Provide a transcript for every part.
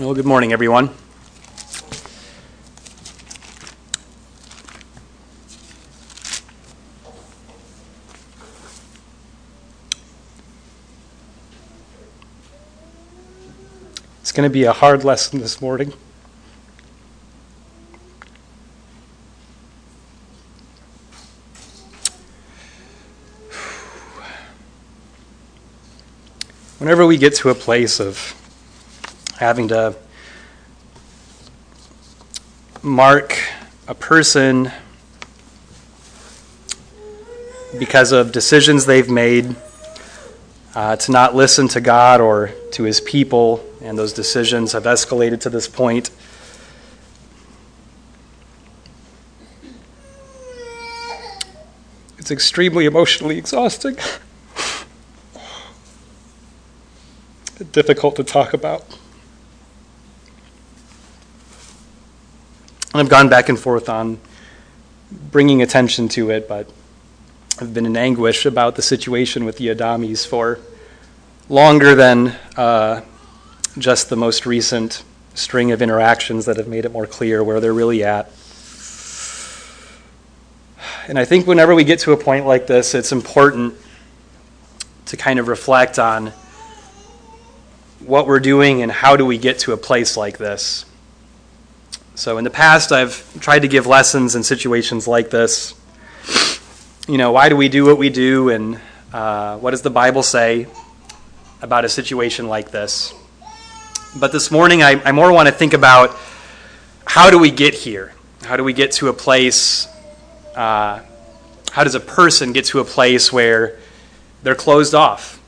Well, good morning, everyone. It's going to be a hard lesson this morning. Whenever we get to a place of having to mark a person because of decisions they've made uh, to not listen to God or to his people, and those decisions have escalated to this point. It's extremely emotionally exhausting. difficult to talk about. I've gone back and forth on bringing attention to it, but I've been in anguish about the situation with the Adamis for longer than uh, just the most recent string of interactions that have made it more clear where they're really at. And I think whenever we get to a point like this, it's important to kind of reflect on what we're doing and how do we get to a place like this. So, in the past, I've tried to give lessons in situations like this. You know, why do we do what we do, and uh, what does the Bible say about a situation like this? But this morning, I, I more want to think about how do we get here? How do we get to a place? Uh, how does a person get to a place where they're closed off?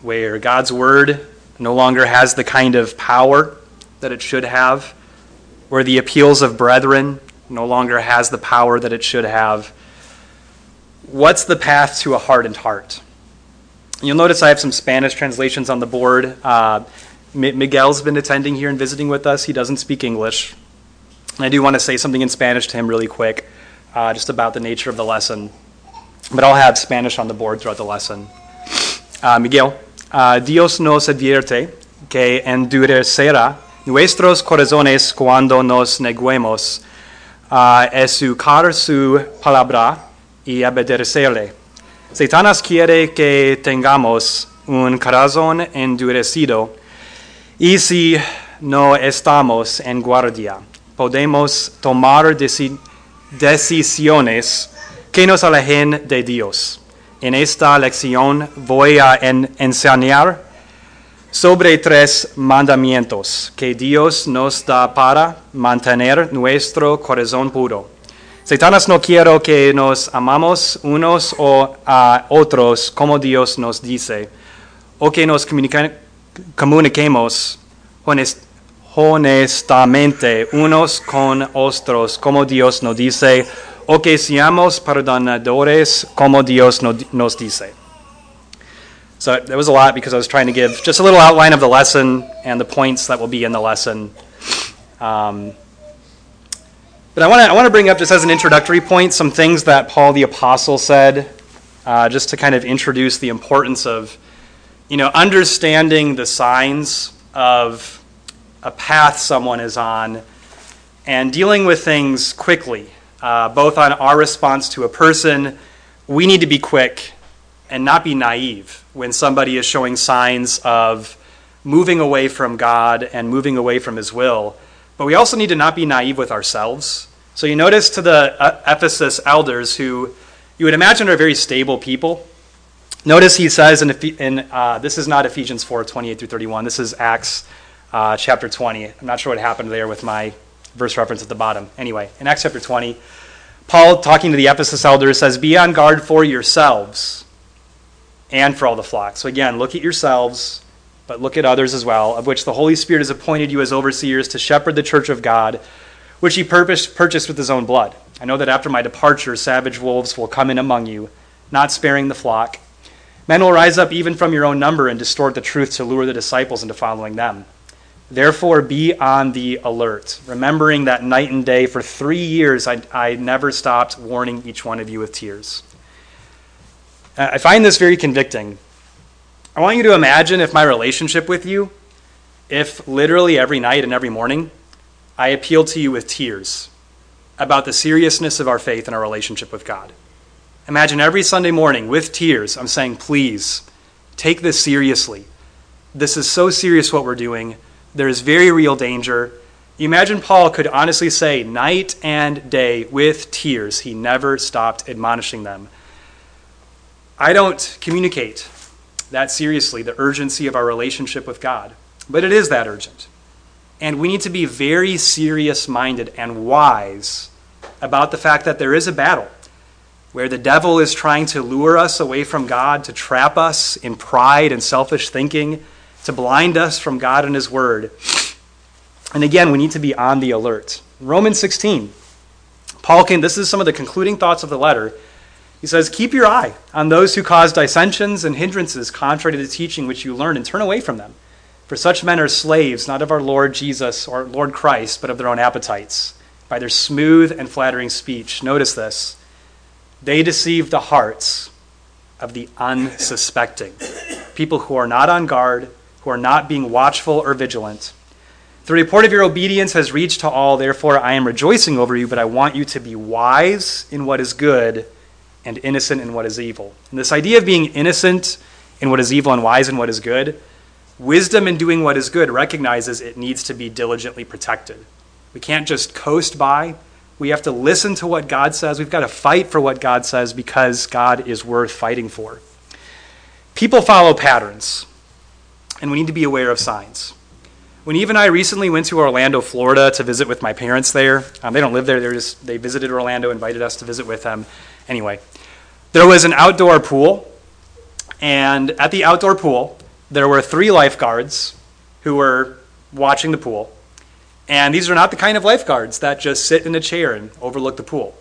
Where God's word no longer has the kind of power that it should have? Where the appeals of brethren no longer has the power that it should have. What's the path to a hardened heart? You'll notice I have some Spanish translations on the board. Uh, Miguel's been attending here and visiting with us. He doesn't speak English. And I do want to say something in Spanish to him really quick, uh, just about the nature of the lesson. But I'll have Spanish on the board throughout the lesson. Uh, Miguel, uh, Dios nos advierte que endurecerá nuestros corazones cuando nos neguemos a escuchar su palabra y obedecerle. Satanás quiere que tengamos un corazón endurecido y si no estamos en guardia, podemos tomar decisiones que nos alejen de Dios. En esta lección voy a enseñar sobre tres mandamientos que Dios nos da para mantener nuestro corazón puro. Satanás no quiere que nos amamos unos o a otros como Dios nos dice, o que nos comuniquemos honestamente unos con otros como Dios nos dice, o que seamos perdonadores como Dios nos dice. So that was a lot because I was trying to give just a little outline of the lesson and the points that will be in the lesson. Um, but I want to I want to bring up just as an introductory point some things that Paul the apostle said, uh, just to kind of introduce the importance of, you know, understanding the signs of a path someone is on, and dealing with things quickly, uh, both on our response to a person. We need to be quick and not be naive when somebody is showing signs of moving away from God and moving away from His will. But we also need to not be naive with ourselves. So you notice to the uh, Ephesus elders, who you would imagine are very stable people. Notice he says in, in uh, this is not Ephesians 4 28 through 31. This is Acts uh, chapter 20. I'm not sure what happened there with my verse reference at the bottom. Anyway, in Acts chapter 20, Paul, talking to the Ephesus elders, says, Be on guard for yourselves and for all the flock. So again, look at yourselves, but look at others as well, of which the Holy Spirit has appointed you as overseers to shepherd the church of God, which he purchased with his own blood. I know that after my departure, savage wolves will come in among you, not sparing the flock. Men will rise up even from your own number and distort the truth to lure the disciples into following them. Therefore, be on the alert, remembering that night and day for three years I, I never stopped warning each one of you with tears. I find this very convicting. I want you to imagine if my relationship with you if literally every night and every morning I appeal to you with tears about the seriousness of our faith and our relationship with God. Imagine every Sunday morning with tears, I'm saying, please take this seriously. This is so serious what we're doing. There is very real danger. You imagine Paul could honestly say, night and day, with tears, he never stopped admonishing them. I don't communicate that seriously the urgency of our relationship with God, but it is that urgent. And we need to be very serious minded and wise about the fact that there is a battle where the devil is trying to lure us away from God, to trap us in pride and selfish thinking, to blind us from God and His Word. And again, we need to be on the alert. Romans 16, Paul came, this is some of the concluding thoughts of the letter. He says, Keep your eye on those who cause dissensions and hindrances contrary to the teaching which you learned, and turn away from them. For such men are slaves, not of our Lord Jesus or Lord Christ, but of their own appetites, by their smooth and flattering speech. Notice this they deceive the hearts of the unsuspecting, people who are not on guard, who are not being watchful or vigilant. The report of your obedience has reached to all, therefore I am rejoicing over you, but I want you to be wise in what is good and innocent in what is evil. And this idea of being innocent in what is evil and wise in what is good, wisdom in doing what is good recognizes it needs to be diligently protected. We can't just coast by. We have to listen to what God says. We've got to fight for what God says because God is worth fighting for. People follow patterns, and we need to be aware of signs. When Eve and I recently went to Orlando, Florida to visit with my parents there, um, they don't live there, they just, they visited Orlando, invited us to visit with them. Anyway, there was an outdoor pool, and at the outdoor pool, there were three lifeguards who were watching the pool. And these are not the kind of lifeguards that just sit in a chair and overlook the pool.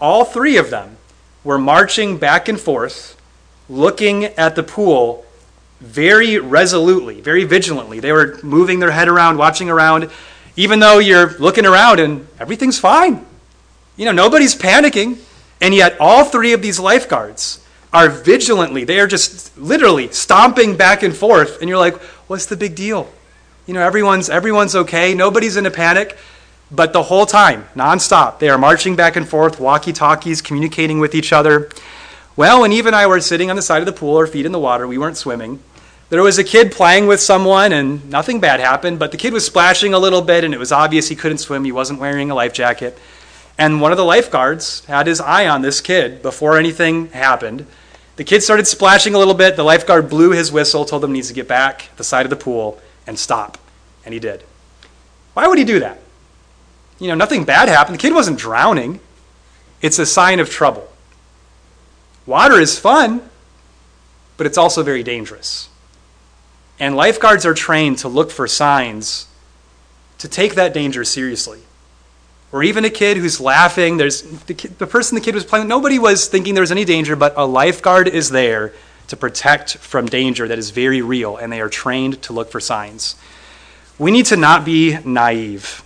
All three of them were marching back and forth, looking at the pool very resolutely, very vigilantly. They were moving their head around, watching around, even though you're looking around and everything's fine. You know, nobody's panicking. And yet, all three of these lifeguards are vigilantly, they are just literally stomping back and forth. And you're like, what's the big deal? You know, everyone's, everyone's okay, nobody's in a panic. But the whole time, nonstop, they are marching back and forth, walkie talkies, communicating with each other. Well, when Eve and I were sitting on the side of the pool, our feet in the water, we weren't swimming. There was a kid playing with someone, and nothing bad happened, but the kid was splashing a little bit, and it was obvious he couldn't swim. He wasn't wearing a life jacket. And one of the lifeguards had his eye on this kid before anything happened. The kid started splashing a little bit. The lifeguard blew his whistle, told him he needs to get back the side of the pool and stop. And he did. Why would he do that? You know, nothing bad happened. The kid wasn't drowning. It's a sign of trouble. Water is fun, but it's also very dangerous. And lifeguards are trained to look for signs to take that danger seriously. Or even a kid who's laughing, there's the, kid, the person the kid was playing with, nobody was thinking there was any danger, but a lifeguard is there to protect from danger that is very real, and they are trained to look for signs. We need to not be naive.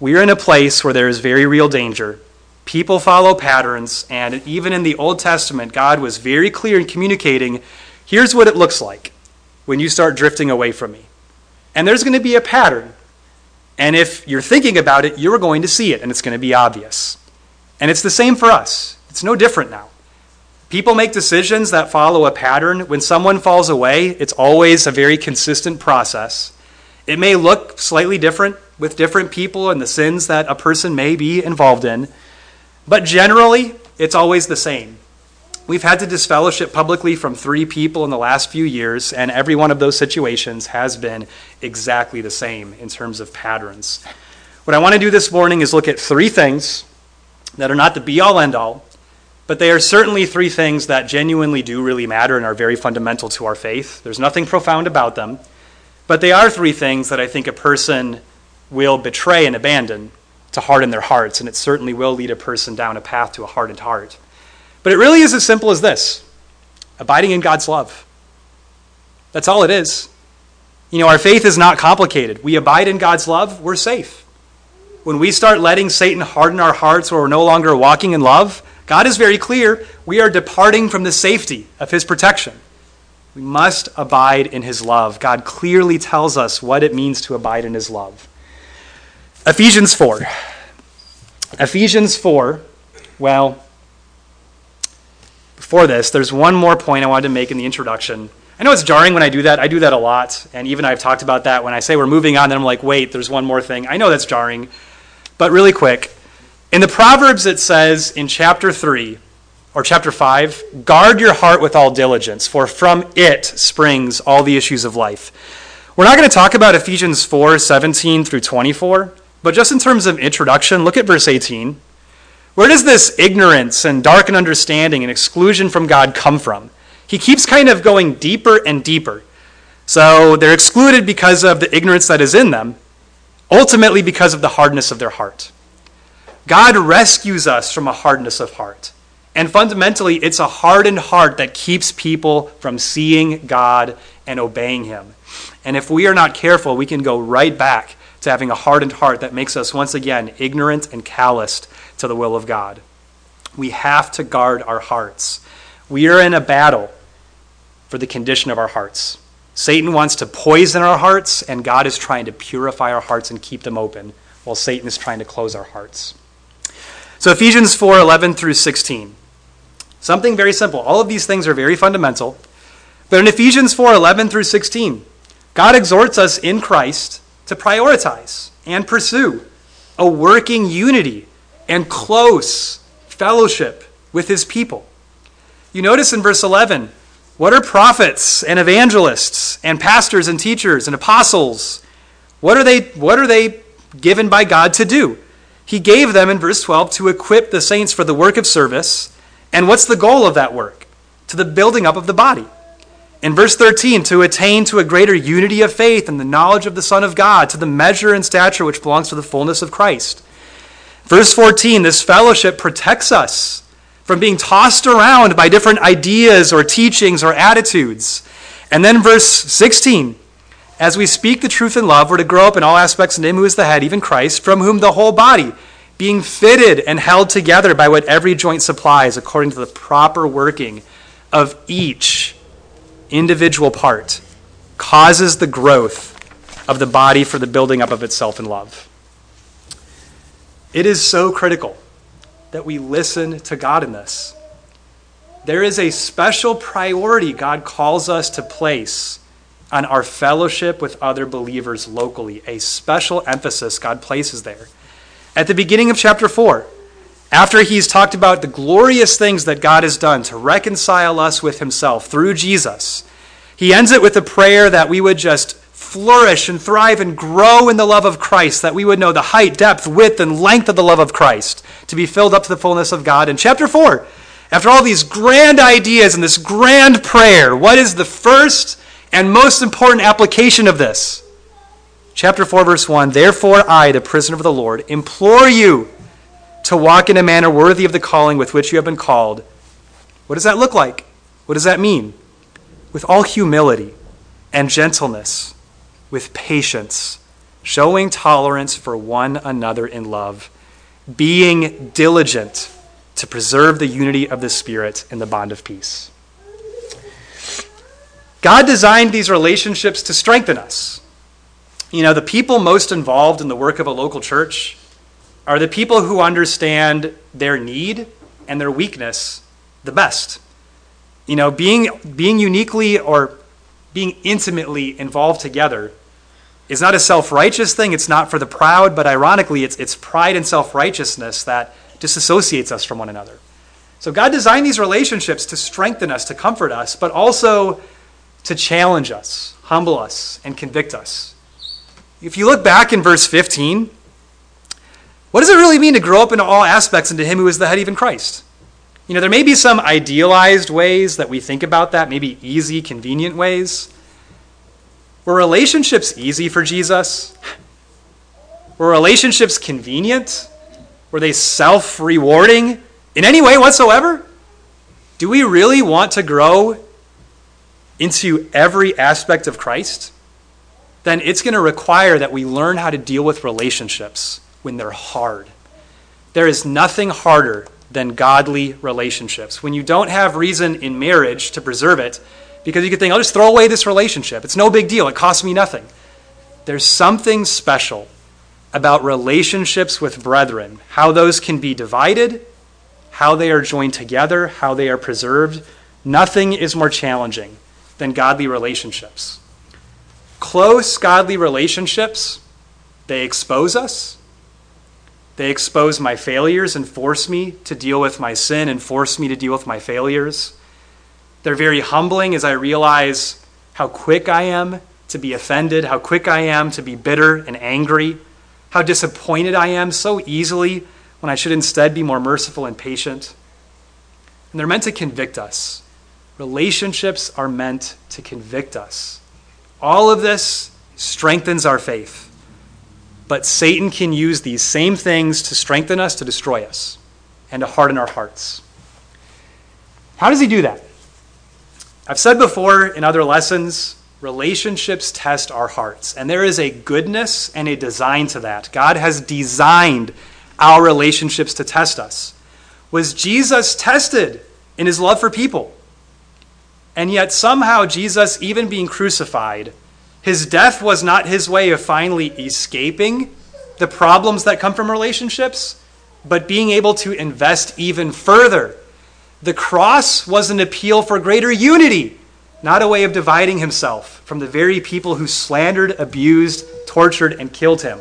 We are in a place where there is very real danger. People follow patterns, and even in the Old Testament, God was very clear in communicating here's what it looks like when you start drifting away from me. And there's going to be a pattern. And if you're thinking about it, you're going to see it, and it's going to be obvious. And it's the same for us. It's no different now. People make decisions that follow a pattern. When someone falls away, it's always a very consistent process. It may look slightly different with different people and the sins that a person may be involved in, but generally, it's always the same. We've had to disfellowship publicly from three people in the last few years, and every one of those situations has been exactly the same in terms of patterns. What I want to do this morning is look at three things that are not the be all end all, but they are certainly three things that genuinely do really matter and are very fundamental to our faith. There's nothing profound about them, but they are three things that I think a person will betray and abandon to harden their hearts, and it certainly will lead a person down a path to a hardened heart. But it really is as simple as this abiding in God's love. That's all it is. You know, our faith is not complicated. We abide in God's love, we're safe. When we start letting Satan harden our hearts or we're no longer walking in love, God is very clear we are departing from the safety of his protection. We must abide in his love. God clearly tells us what it means to abide in his love. Ephesians 4. Ephesians 4, well, this, there's one more point I wanted to make in the introduction. I know it's jarring when I do that. I do that a lot. And even I've talked about that when I say we're moving on, then I'm like, wait, there's one more thing. I know that's jarring. But really quick, in the Proverbs, it says in chapter 3 or chapter 5 guard your heart with all diligence, for from it springs all the issues of life. We're not going to talk about Ephesians 4 17 through 24, but just in terms of introduction, look at verse 18. Where does this ignorance and darkened understanding and exclusion from God come from? He keeps kind of going deeper and deeper. So they're excluded because of the ignorance that is in them, ultimately because of the hardness of their heart. God rescues us from a hardness of heart. And fundamentally, it's a hardened heart that keeps people from seeing God and obeying Him. And if we are not careful, we can go right back to having a hardened heart that makes us once again ignorant and calloused to the will of God. We have to guard our hearts. We are in a battle for the condition of our hearts. Satan wants to poison our hearts, and God is trying to purify our hearts and keep them open, while Satan is trying to close our hearts. So, Ephesians 4 11 through 16. Something very simple. All of these things are very fundamental. But in Ephesians 4 11 through 16, God exhorts us in Christ to prioritize and pursue a working unity and close fellowship with his people. You notice in verse 11, what are prophets and evangelists and pastors and teachers and apostles? What are they what are they given by God to do? He gave them in verse 12 to equip the saints for the work of service. And what's the goal of that work? To the building up of the body. In verse 13, to attain to a greater unity of faith and the knowledge of the Son of God, to the measure and stature which belongs to the fullness of Christ. Verse 14, this fellowship protects us from being tossed around by different ideas or teachings or attitudes. And then verse 16, as we speak the truth in love, we're to grow up in all aspects in Him who is the head, even Christ, from whom the whole body, being fitted and held together by what every joint supplies, according to the proper working of each individual part, causes the growth of the body for the building up of itself in love. It is so critical that we listen to God in this. There is a special priority God calls us to place on our fellowship with other believers locally, a special emphasis God places there. At the beginning of chapter 4, after he's talked about the glorious things that God has done to reconcile us with himself through Jesus, he ends it with a prayer that we would just flourish and thrive and grow in the love of Christ, that we would know the height, depth, width, and length of the love of Christ, to be filled up to the fullness of God. In chapter 4, after all these grand ideas and this grand prayer, what is the first and most important application of this? Chapter 4, verse 1 Therefore, I, the prisoner of the Lord, implore you to walk in a manner worthy of the calling with which you have been called. What does that look like? What does that mean? With all humility and gentleness with patience, showing tolerance for one another in love, being diligent to preserve the unity of the Spirit in the bond of peace. God designed these relationships to strengthen us. You know, the people most involved in the work of a local church are the people who understand their need and their weakness the best. You know, being, being uniquely or being intimately involved together is not a self righteous thing. It's not for the proud, but ironically, it's, it's pride and self righteousness that disassociates us from one another. So God designed these relationships to strengthen us, to comfort us, but also to challenge us, humble us, and convict us. If you look back in verse 15, what does it really mean to grow up in all aspects into Him who is the head, even Christ? You know, there may be some idealized ways that we think about that, maybe easy, convenient ways. Were relationships easy for Jesus? Were relationships convenient? Were they self rewarding in any way whatsoever? Do we really want to grow into every aspect of Christ? Then it's going to require that we learn how to deal with relationships when they're hard. There is nothing harder than godly relationships. When you don't have reason in marriage to preserve it, Because you could think, I'll just throw away this relationship. It's no big deal. It costs me nothing. There's something special about relationships with brethren, how those can be divided, how they are joined together, how they are preserved. Nothing is more challenging than godly relationships. Close godly relationships, they expose us. They expose my failures and force me to deal with my sin and force me to deal with my failures. They're very humbling as I realize how quick I am to be offended, how quick I am to be bitter and angry, how disappointed I am so easily when I should instead be more merciful and patient. And they're meant to convict us. Relationships are meant to convict us. All of this strengthens our faith. But Satan can use these same things to strengthen us, to destroy us, and to harden our hearts. How does he do that? I've said before in other lessons, relationships test our hearts. And there is a goodness and a design to that. God has designed our relationships to test us. Was Jesus tested in his love for people? And yet, somehow, Jesus, even being crucified, his death was not his way of finally escaping the problems that come from relationships, but being able to invest even further. The cross was an appeal for greater unity, not a way of dividing himself from the very people who slandered, abused, tortured, and killed him.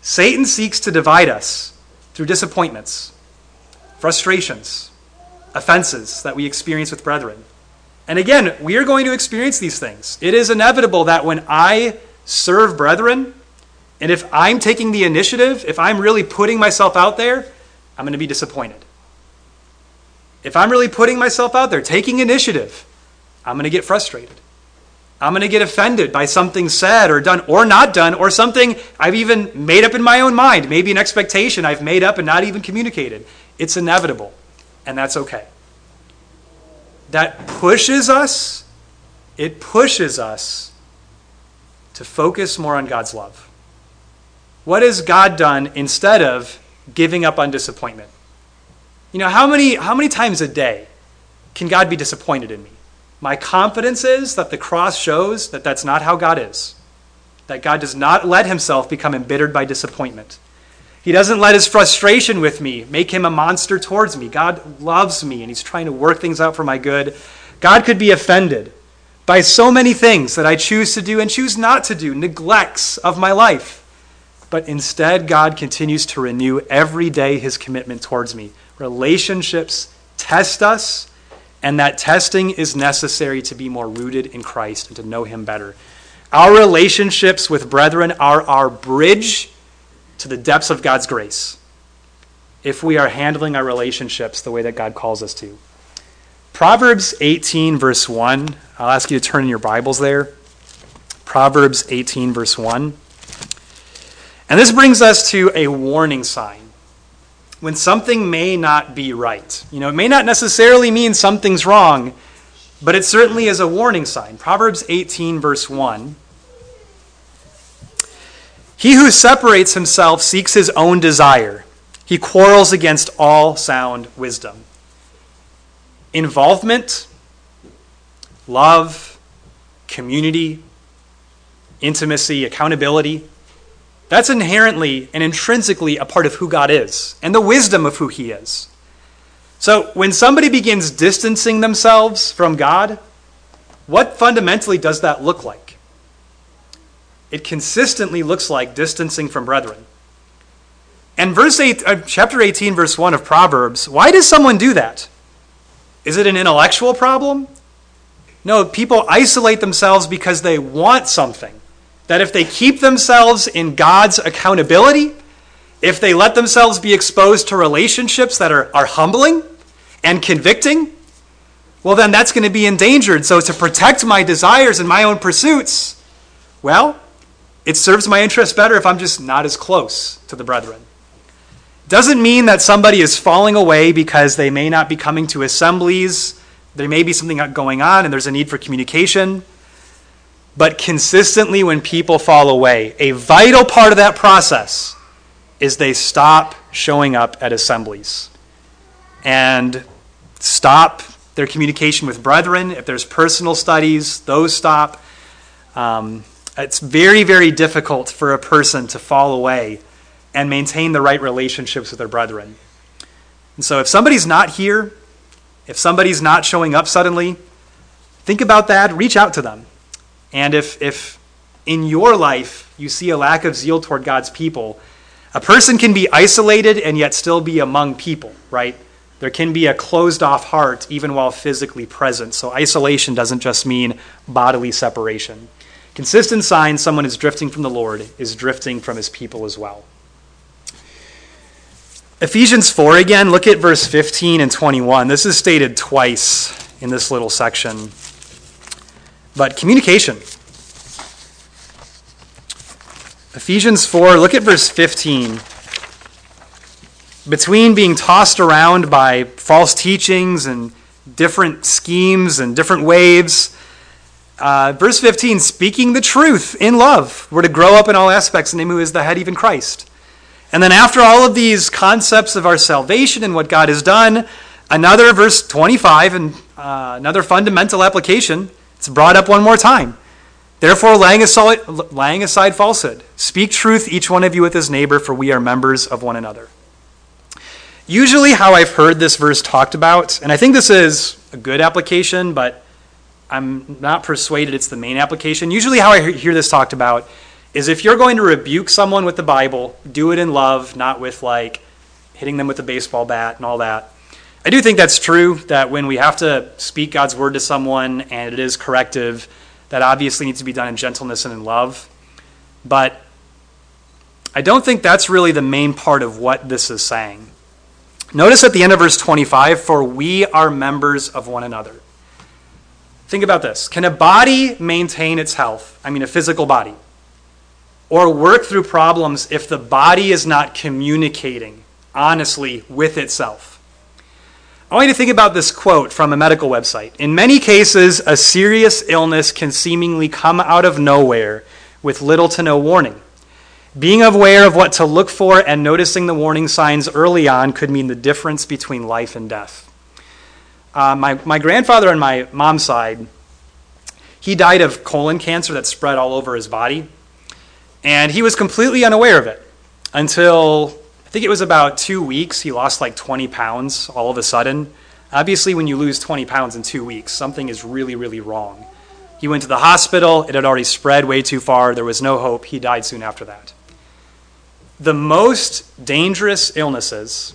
Satan seeks to divide us through disappointments, frustrations, offenses that we experience with brethren. And again, we are going to experience these things. It is inevitable that when I serve brethren, and if I'm taking the initiative, if I'm really putting myself out there, I'm going to be disappointed. If I'm really putting myself out there, taking initiative, I'm going to get frustrated. I'm going to get offended by something said or done or not done or something I've even made up in my own mind, maybe an expectation I've made up and not even communicated. It's inevitable, and that's okay. That pushes us, it pushes us to focus more on God's love. What has God done instead of giving up on disappointment? You know, how many, how many times a day can God be disappointed in me? My confidence is that the cross shows that that's not how God is. That God does not let himself become embittered by disappointment. He doesn't let his frustration with me make him a monster towards me. God loves me and he's trying to work things out for my good. God could be offended by so many things that I choose to do and choose not to do, neglects of my life. But instead, God continues to renew every day his commitment towards me. Relationships test us and that testing is necessary to be more rooted in Christ and to know Him better. Our relationships with brethren are our bridge to the depths of God's grace if we are handling our relationships the way that God calls us to. Proverbs 18, verse 1. I'll ask you to turn in your Bibles there. Proverbs 18, verse 1. And this brings us to a warning sign when something may not be right. You know, it may not necessarily mean something's wrong, but it certainly is a warning sign. Proverbs 18, verse 1. He who separates himself seeks his own desire. He quarrels against all sound wisdom. Involvement, love, community, intimacy, accountability that's inherently and intrinsically a part of who God is and the wisdom of who He is. So when somebody begins distancing themselves from God, what fundamentally does that look like? It consistently looks like distancing from brethren. And verse 8, uh, chapter 18, verse 1 of Proverbs, why does someone do that? Is it an intellectual problem? No, people isolate themselves because they want something that if they keep themselves in God's accountability, if they let themselves be exposed to relationships that are, are humbling and convicting, well, then that's going to be endangered. So, to protect my desires and my own pursuits, well, it serves my interest better if I'm just not as close to the brethren. Doesn't mean that somebody is falling away because they may not be coming to assemblies. There may be something going on and there's a need for communication. But consistently, when people fall away, a vital part of that process is they stop showing up at assemblies and stop their communication with brethren. If there's personal studies, those stop. Um, it's very, very difficult for a person to fall away and maintain the right relationships with their brethren. And so if somebody's not here, if somebody's not showing up suddenly, think about that, reach out to them. And if, if in your life you see a lack of zeal toward God's people, a person can be isolated and yet still be among people, right? There can be a closed off heart even while physically present. So isolation doesn't just mean bodily separation. Consistent sign someone is drifting from the Lord is drifting from his people as well. Ephesians 4 again, look at verse 15 and 21. This is stated twice in this little section. But communication. Ephesians 4, look at verse 15. Between being tossed around by false teachings and different schemes and different waves, uh, verse 15, speaking the truth in love. We're to grow up in all aspects in Him who is the head, even Christ. And then, after all of these concepts of our salvation and what God has done, another verse 25 and uh, another fundamental application. It's brought up one more time. Therefore, laying aside, laying aside falsehood, speak truth, each one of you with his neighbor, for we are members of one another. Usually, how I've heard this verse talked about, and I think this is a good application, but I'm not persuaded it's the main application. Usually, how I hear this talked about is if you're going to rebuke someone with the Bible, do it in love, not with like hitting them with a baseball bat and all that. I do think that's true that when we have to speak God's word to someone and it is corrective, that obviously needs to be done in gentleness and in love. But I don't think that's really the main part of what this is saying. Notice at the end of verse 25, for we are members of one another. Think about this. Can a body maintain its health? I mean, a physical body or work through problems if the body is not communicating honestly with itself. I want you to think about this quote from a medical website. In many cases, a serious illness can seemingly come out of nowhere with little to no warning. Being aware of what to look for and noticing the warning signs early on could mean the difference between life and death. Uh, my, my grandfather on my mom's side, he died of colon cancer that spread all over his body. And he was completely unaware of it until think it was about two weeks. He lost like 20 pounds all of a sudden. Obviously, when you lose 20 pounds in two weeks, something is really, really wrong. He went to the hospital. It had already spread way too far. There was no hope. He died soon after that. The most dangerous illnesses,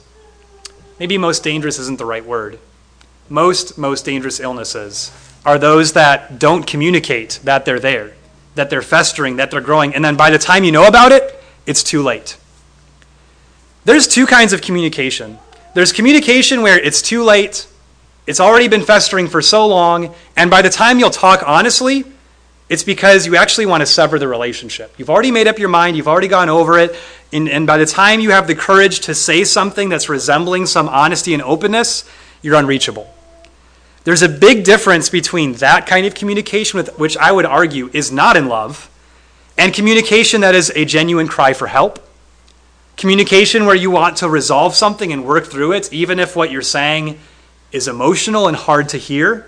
maybe most dangerous isn't the right word, most, most dangerous illnesses are those that don't communicate that they're there that they're festering, that they're growing, and then by the time you know about it, it's too late. There's two kinds of communication. There's communication where it's too late, it's already been festering for so long, and by the time you'll talk honestly, it's because you actually want to sever the relationship. You've already made up your mind, you've already gone over it, and, and by the time you have the courage to say something that's resembling some honesty and openness, you're unreachable. There's a big difference between that kind of communication, with, which I would argue is not in love, and communication that is a genuine cry for help. Communication where you want to resolve something and work through it, even if what you're saying is emotional and hard to hear.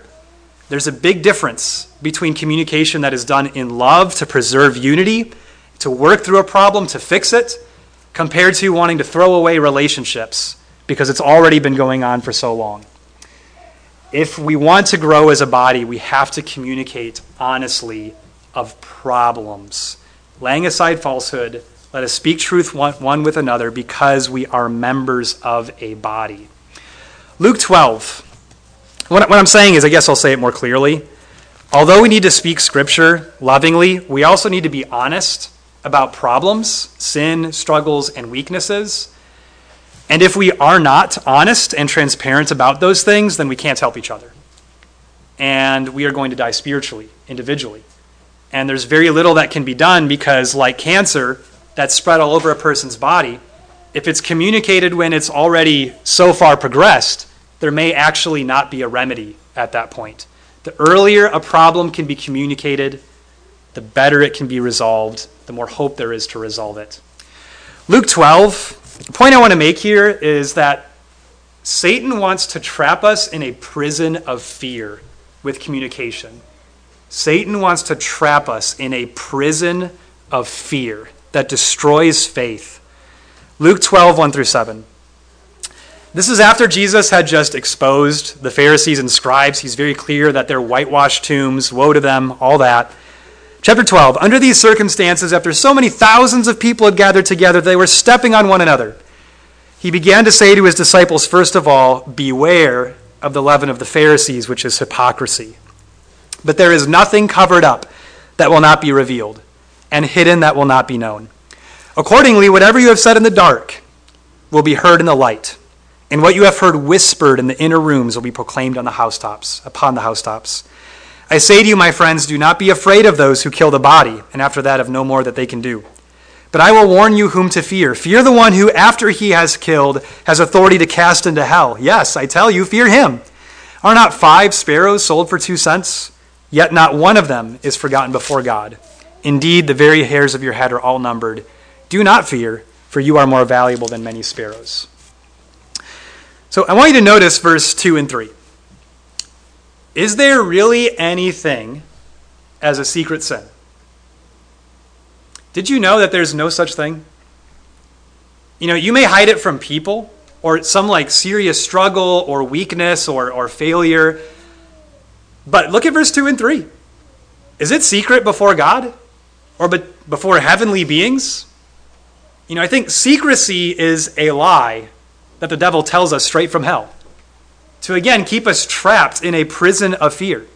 There's a big difference between communication that is done in love to preserve unity, to work through a problem, to fix it, compared to wanting to throw away relationships because it's already been going on for so long if we want to grow as a body, we have to communicate honestly of problems. Laying aside falsehood, let us speak truth one, with another because we are members of a body. Luke 12. What, what I'm saying is, I guess I'll say it more clearly. Although we need to speak scripture lovingly, we also need to be honest about problems, sin, struggles, and weaknesses and if we are not honest and transparent about those things, then we can't help each other. And we are going to die spiritually, individually. And there's very little that can be done because, like cancer that's spread all over a person's body, if it's communicated when it's already so far progressed, there may actually not be a remedy at that point. The earlier a problem can be communicated, the better it can be resolved, the more hope there is to resolve it. Luke 12, the point I want to make here is that Satan wants to trap us in a prison of fear with communication. Satan wants to trap us in a prison of fear that destroys faith. Luke 12, 1 through 7. This is after Jesus had just exposed the Pharisees and scribes. He's very clear that they're whitewashed tombs, woe to them, all that. Chapter 12. Under these circumstances, after so many thousands of people had gathered together, they were stepping on one another. He began to say to his disciples, first of all, Beware of the leaven of the Pharisees, which is hypocrisy. But there is nothing covered up that will not be revealed, and hidden that will not be known. Accordingly, whatever you have said in the dark will be heard in the light, and what you have heard whispered in the inner rooms will be proclaimed on the housetops, upon the housetops. I say to you, my friends, do not be afraid of those who kill the body, and after that have no more that they can do. But I will warn you whom to fear. Fear the one who, after he has killed, has authority to cast into hell. Yes, I tell you, fear him. Are not five sparrows sold for two cents? Yet not one of them is forgotten before God. Indeed, the very hairs of your head are all numbered. Do not fear, for you are more valuable than many sparrows. So I want you to notice verse 2 and 3. Is there really anything as a secret sin? Did you know that there's no such thing? You know, you may hide it from people or some like serious struggle or weakness or, or failure. But look at verse 2 and 3. Is it secret before God or but before heavenly beings? You know, I think secrecy is a lie that the devil tells us straight from hell to again keep us trapped in a prison of fear.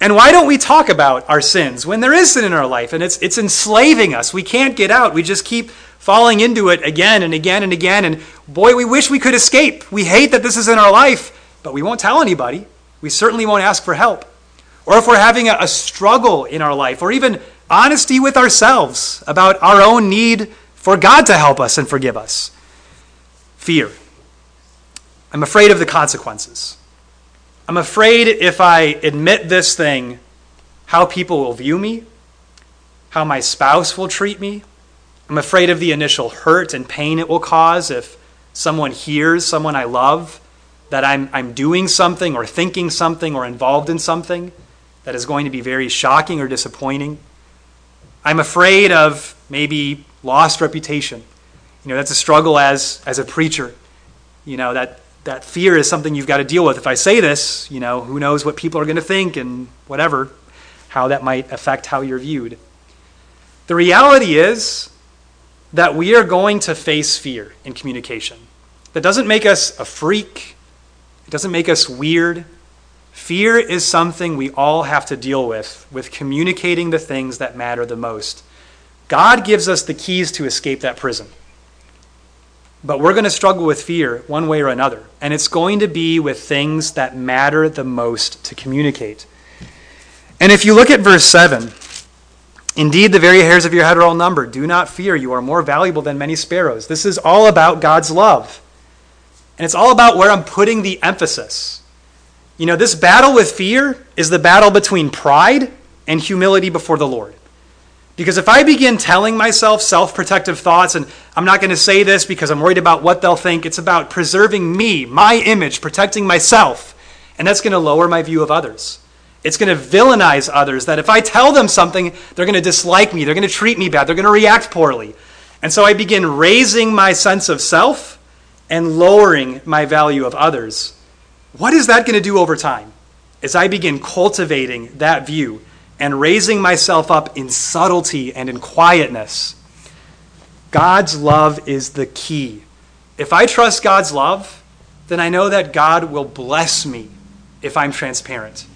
And why don't we talk about our sins when there is sin in our life and it's, it's enslaving us? We can't get out. We just keep falling into it again and again and again. And boy, we wish we could escape. We hate that this is in our life, but we won't tell anybody. We certainly won't ask for help. Or if we're having a, a struggle in our life, or even honesty with ourselves about our own need for God to help us and forgive us. Fear. I'm afraid of the consequences. I'm afraid if I admit this thing, how people will view me, how my spouse will treat me. I'm afraid of the initial hurt and pain it will cause if someone hears someone I love that I'm, I'm doing something or thinking something or involved in something that is going to be very shocking or disappointing. I'm afraid of maybe lost reputation. You know, that's a struggle as, as a preacher. You know, that that fear is something you've got to deal with. If I say this, you know, who knows what people are going to think and whatever, how that might affect how you're viewed. The reality is that we are going to face fear in communication. That doesn't make us a freak, it doesn't make us weird. Fear is something we all have to deal with, with communicating the things that matter the most. God gives us the keys to escape that prison. But we're going to struggle with fear one way or another. And it's going to be with things that matter the most to communicate. And if you look at verse 7, indeed the very hairs of your head are all numbered. Do not fear, you are more valuable than many sparrows. This is all about God's love. And it's all about where I'm putting the emphasis. You know, this battle with fear is the battle between pride and humility before the Lord. Because if I begin telling myself self protective thoughts, and I'm not going to say this because I'm worried about what they'll think, it's about preserving me, my image, protecting myself. And that's going to lower my view of others. It's going to villainize others that if I tell them something, they're going to dislike me, they're going to treat me bad, they're going to react poorly. And so I begin raising my sense of self and lowering my value of others. What is that going to do over time? As I begin cultivating that view and raising myself up in subtlety and in quietness. God's love is the key. If I trust God's love, then I know that God will bless me if I'm transparent.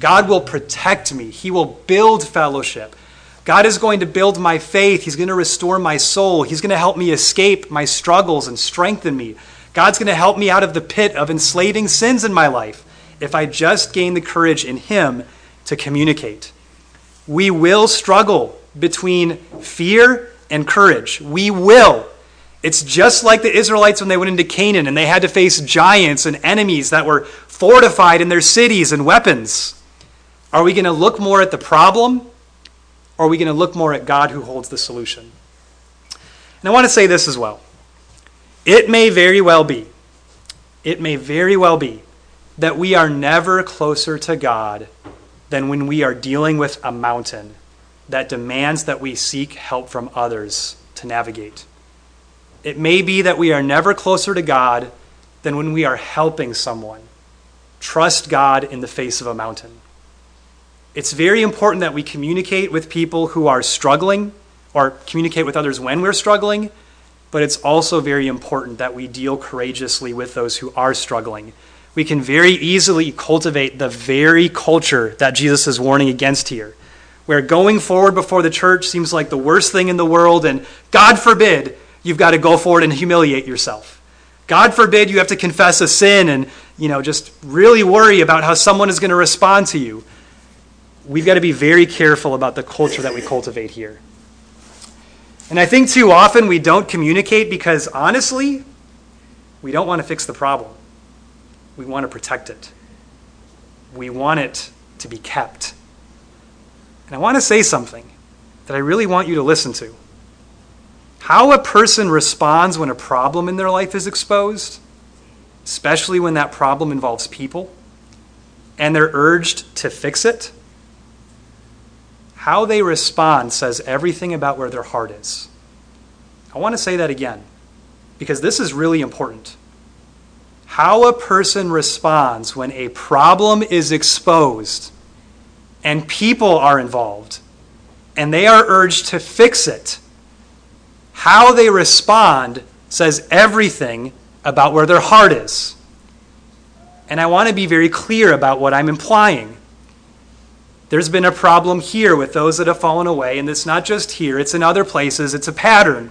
God will protect me. He will build fellowship. God is going to build my faith. He's going to restore my soul. He's going to help me escape my struggles and strengthen me. God's going to help me out of the pit of enslaving sins in my life if I just gain the courage in Him to communicate we will struggle between fear and courage. We will. It's just like the Israelites when they went into Canaan and they had to face giants and enemies that were fortified in their cities and weapons. Are we going to look more at the problem or are we going to look more at God who holds the solution? And I want to say this as well. It may very well be it may very well be that we are never closer to God than when we are dealing with a mountain that demands that we seek help from others to navigate. It may be that we are never closer to God than when we are helping someone trust God in the face of a mountain. It's very important that we communicate with people who are struggling or communicate with others when we're struggling, but it's also very important that we deal courageously with those who are struggling. We can very easily cultivate the very culture that Jesus is warning against here, where going forward before the church seems like the worst thing in the world, and God forbid you've got to go forward and humiliate yourself. God forbid you have to confess a sin and you know just really worry about how someone is going to respond to you. We've got to be very careful about the culture that we cultivate here. And I think too often we don't communicate because honestly, we don't want to fix the problem. We want to protect it. We want it to be kept. And I want to say something that I really want you to listen to. How a person responds when a problem in their life is exposed, especially when that problem involves people, and they're urged to fix it, how they respond says everything about where their heart is. I want to say that again because this is really important. How a person responds when a problem is exposed and people are involved and they are urged to fix it, how they respond says everything about where their heart is. And I want to be very clear about what I'm implying. There's been a problem here with those that have fallen away, and it's not just here, it's in other places. It's a pattern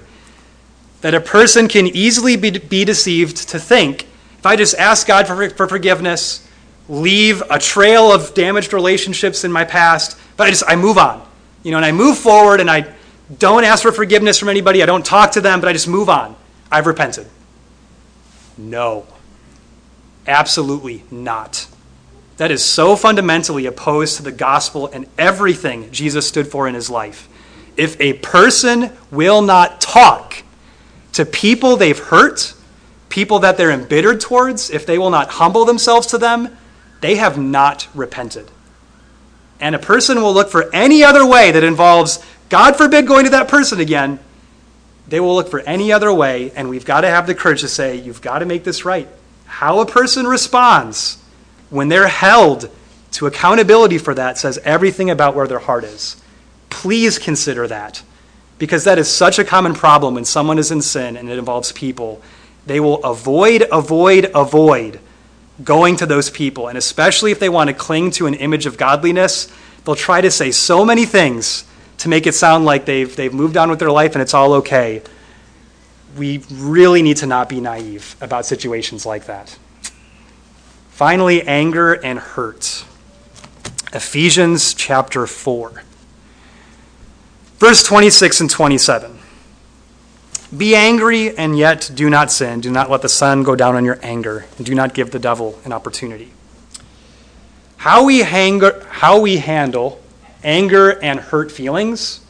that a person can easily be, be deceived to think if I just ask God for, for forgiveness, leave a trail of damaged relationships in my past, but I just I move on. You know, and I move forward and I don't ask for forgiveness from anybody, I don't talk to them, but I just move on. I've repented. No. Absolutely not. That is so fundamentally opposed to the gospel and everything Jesus stood for in his life. If a person will not talk to people they've hurt, people that they're embittered towards, if they will not humble themselves to them, they have not repented. And a person will look for any other way that involves, God forbid, going to that person again. They will look for any other way, and we've got to have the courage to say, You've got to make this right. How a person responds when they're held to accountability for that says everything about where their heart is. Please consider that because that is such a common problem when someone is in sin and it involves people. They will avoid, avoid, avoid going to those people. And especially if they want to cling to an image of godliness, they'll try to say so many things to make it sound like they've, they've moved on with their life and it's all okay. We really need to not be naive about situations like that. Finally, anger and hurt. Ephesians chapter 4. Verse 26 and 27. Be angry and yet do not sin. Do not let the sun go down on your anger, and do not give the devil an opportunity. How we, hang, how we handle anger and hurt feelings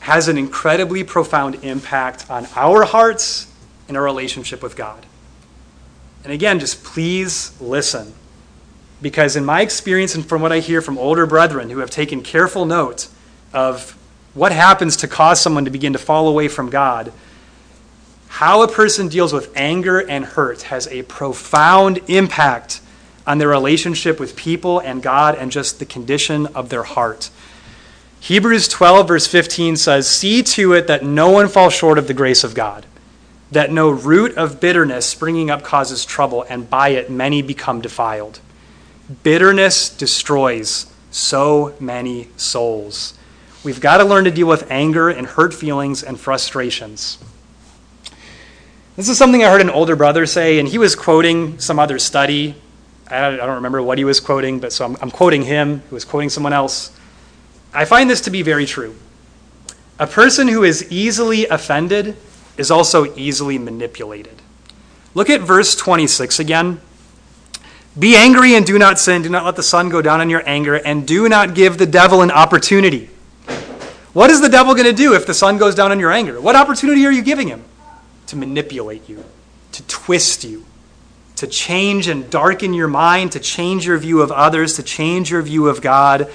has an incredibly profound impact on our hearts and our relationship with God. And again, just please listen. Because in my experience and from what I hear from older brethren who have taken careful note of what happens to cause someone to begin to fall away from God, how a person deals with anger and hurt has a profound impact on their relationship with people and God and just the condition of their heart. Hebrews 12, verse 15 says, See to it that no one falls short of the grace of God that no root of bitterness springing up causes trouble, and by it many become defiled. Bitterness destroys so many souls. We've got to learn to deal with anger and hurt feelings and frustrations. This is something I heard an older brother say, and he was quoting some other study. I don't remember what he was quoting, but so I'm, I'm quoting him, who was quoting someone else. I find this to be very true. A person who is easily offended is also easily manipulated. Look at verse 26 again. Be angry and do not sin. Do not let the sun go down on your anger, and do not give the devil an opportunity. What is the devil going to do if the sun goes down on your anger? What opportunity are you giving him? To manipulate you, to twist you, to change and darken your mind, to change your view of others, to change your view of God.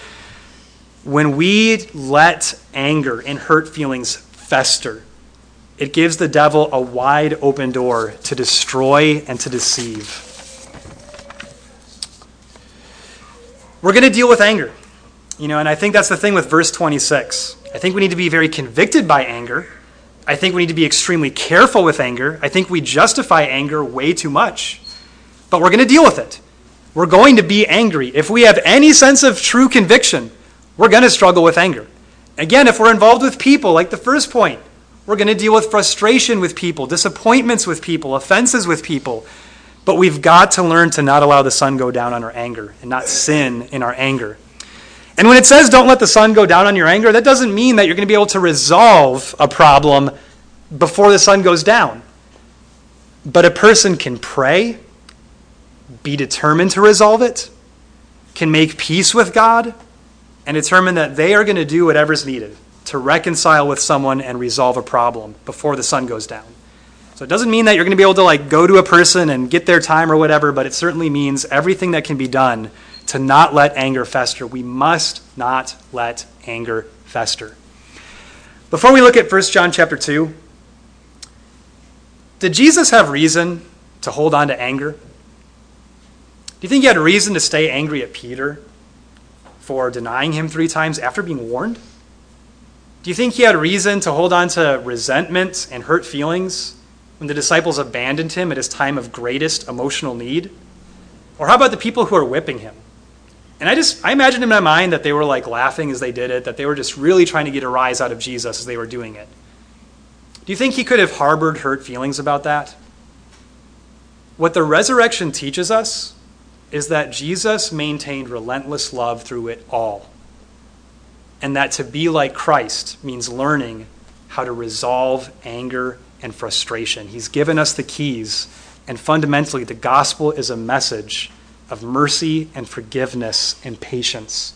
When we let anger and hurt feelings fester, it gives the devil a wide open door to destroy and to deceive. We're going to deal with anger. You know, and I think that's the thing with verse 26. I think we need to be very convicted by anger. I think we need to be extremely careful with anger. I think we justify anger way too much. But we're going to deal with it. We're going to be angry. If we have any sense of true conviction, we're going to struggle with anger. Again, if we're involved with people, like the first point, we're going to deal with frustration with people, disappointments with people, offenses with people. But we've got to learn to not allow the sun go down on our anger and not sin in our anger. And when it says don't let the sun go down on your anger, that doesn't mean that you're going to be able to resolve a problem before the sun goes down. But a person can pray, be determined to resolve it, can make peace with God, and determine that they are going to do whatever's needed to reconcile with someone and resolve a problem before the sun goes down. So it doesn't mean that you're going to be able to like go to a person and get their time or whatever, but it certainly means everything that can be done to not let anger fester. We must not let anger fester. Before we look at 1 John chapter 2, did Jesus have reason to hold on to anger? Do you think he had reason to stay angry at Peter for denying him three times after being warned? Do you think he had reason to hold on to resentment and hurt feelings when the disciples abandoned him at his time of greatest emotional need? Or how about the people who are whipping him? And I just, I imagined in my mind that they were like laughing as they did it, that they were just really trying to get a rise out of Jesus as they were doing it. Do you think he could have harbored hurt feelings about that? What the resurrection teaches us is that Jesus maintained relentless love through it all. And that to be like Christ means learning how to resolve anger and frustration. He's given us the keys, and fundamentally, the gospel is a message of mercy and forgiveness and patience.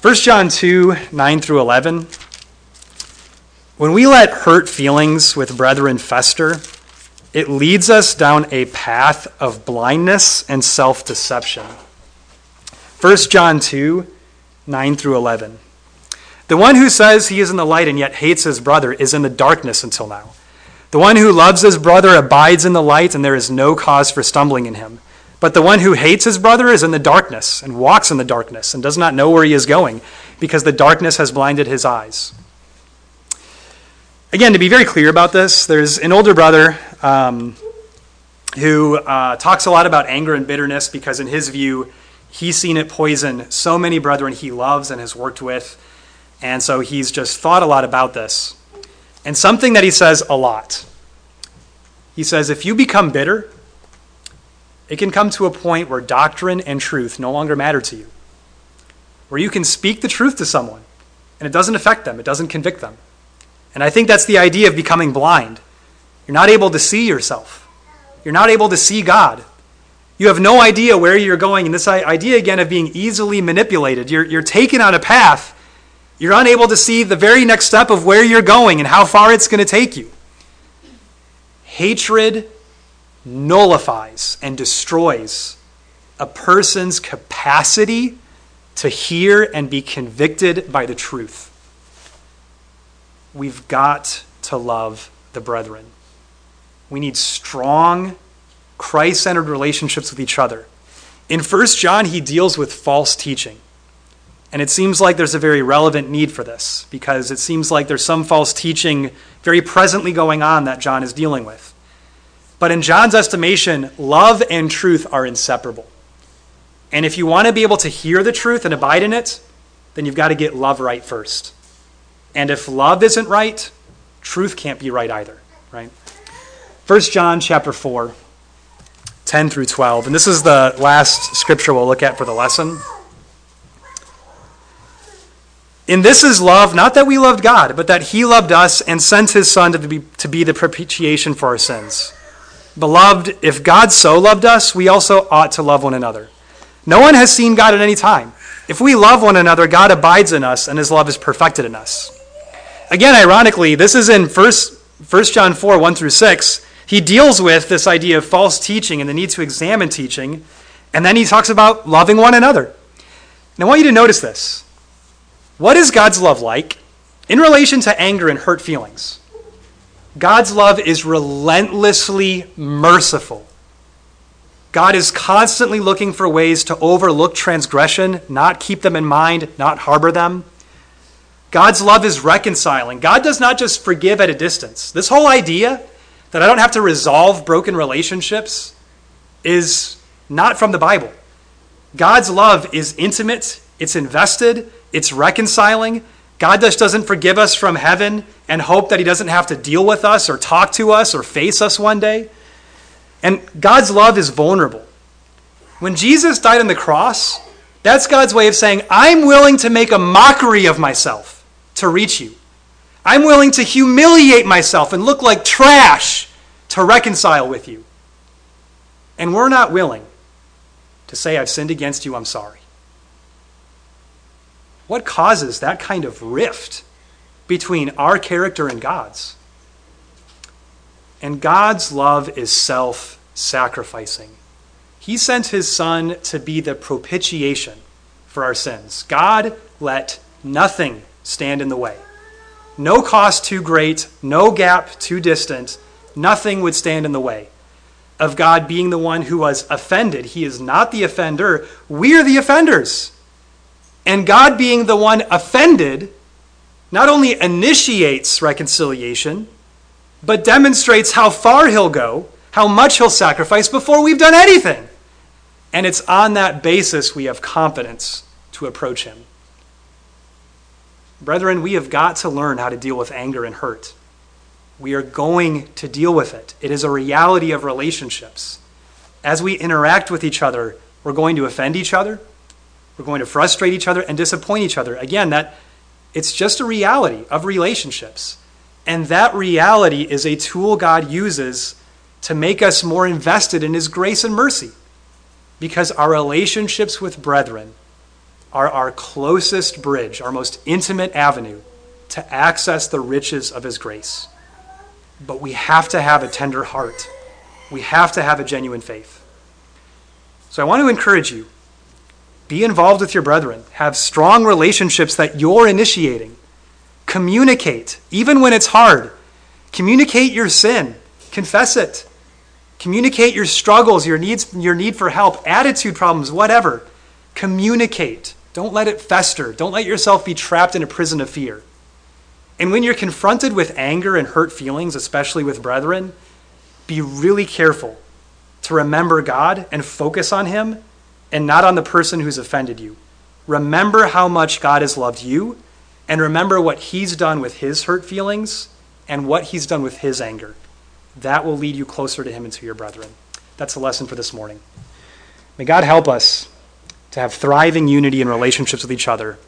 1 John 2 9 through 11. When we let hurt feelings with brethren fester, it leads us down a path of blindness and self deception. 1 John 2 9 through 11. The one who says he is in the light and yet hates his brother is in the darkness until now. The one who loves his brother abides in the light, and there is no cause for stumbling in him. But the one who hates his brother is in the darkness and walks in the darkness and does not know where he is going because the darkness has blinded his eyes. Again, to be very clear about this, there's an older brother um, who uh, talks a lot about anger and bitterness because, in his view, he's seen it poison so many brethren he loves and has worked with. And so he's just thought a lot about this. And something that he says a lot. He says, if you become bitter, it can come to a point where doctrine and truth no longer matter to you, where you can speak the truth to someone and it doesn't affect them, it doesn't convict them. And I think that's the idea of becoming blind. You're not able to see yourself, you're not able to see God. You have no idea where you're going. And this idea, again, of being easily manipulated, you're, you're taken on a path. You're unable to see the very next step of where you're going and how far it's going to take you. Hatred nullifies and destroys a person's capacity to hear and be convicted by the truth. We've got to love the brethren. We need strong, Christ centered relationships with each other. In 1 John, he deals with false teaching. And it seems like there's a very relevant need for this because it seems like there's some false teaching very presently going on that John is dealing with. But in John's estimation, love and truth are inseparable. And if you want to be able to hear the truth and abide in it, then you've got to get love right first. And if love isn't right, truth can't be right either, right? 1 John chapter 4, 10 through 12. And this is the last scripture we'll look at for the lesson. In this is love, not that we loved God, but that he loved us and sent his Son to be, to be the propitiation for our sins. Beloved, if God so loved us, we also ought to love one another. No one has seen God at any time. If we love one another, God abides in us, and his love is perfected in us. Again, ironically, this is in 1, 1 John 4 1 through 6. He deals with this idea of false teaching and the need to examine teaching, and then he talks about loving one another. And I want you to notice this. What is God's love like in relation to anger and hurt feelings? God's love is relentlessly merciful. God is constantly looking for ways to overlook transgression, not keep them in mind, not harbor them. God's love is reconciling. God does not just forgive at a distance. This whole idea that I don't have to resolve broken relationships is not from the Bible. God's love is intimate, it's invested, it's reconciling. God just doesn't forgive us from heaven and hope that He doesn't have to deal with us or talk to us or face us one day. And God's love is vulnerable. When Jesus died on the cross, that's God's way of saying, I'm willing to make a mockery of myself to reach you. I'm willing to humiliate myself and look like trash to reconcile with you. And we're not willing to say, I've sinned against you, I'm sorry. What causes that kind of rift between our character and God's? And God's love is self sacrificing. He sent his Son to be the propitiation for our sins. God let nothing stand in the way. No cost too great, no gap too distant, nothing would stand in the way of God being the one who was offended. He is not the offender, we're the offenders. And God being the one offended not only initiates reconciliation, but demonstrates how far he'll go, how much he'll sacrifice before we've done anything. And it's on that basis we have confidence to approach him. Brethren, we have got to learn how to deal with anger and hurt. We are going to deal with it. It is a reality of relationships. As we interact with each other, we're going to offend each other, we're going to frustrate each other and disappoint each other. Again, that it's just a reality of relationships. And that reality is a tool God uses to make us more invested in His grace and mercy. Because our relationships with brethren are our closest bridge, our most intimate avenue to access the riches of His grace. But we have to have a tender heart, we have to have a genuine faith. So I want to encourage you be involved with your brethren, have strong relationships that you're initiating. Communicate, even when it's hard. Communicate your sin, confess it. Communicate your struggles, your needs, your need for help, attitude problems, whatever. Communicate. Don't let it fester. Don't let yourself be trapped in a prison of fear. And when you're confronted with anger and hurt feelings, especially with brethren, be really careful to remember God and focus on Him and not on the person who's offended you. Remember how much God has loved you and remember what he's done with his hurt feelings and what he's done with his anger. That will lead you closer to him and to your brethren. That's the lesson for this morning. May God help us to have thriving unity in relationships with each other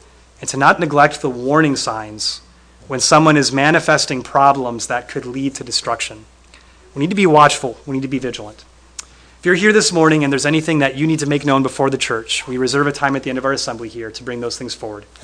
and to not neglect the warning signs when someone is manifesting problems that could lead to destruction. We need to be watchful, we need to be vigilant. If you're here this morning and there's anything that you need to make known before the church, we reserve a time at the end of our assembly here to bring those things forward. As we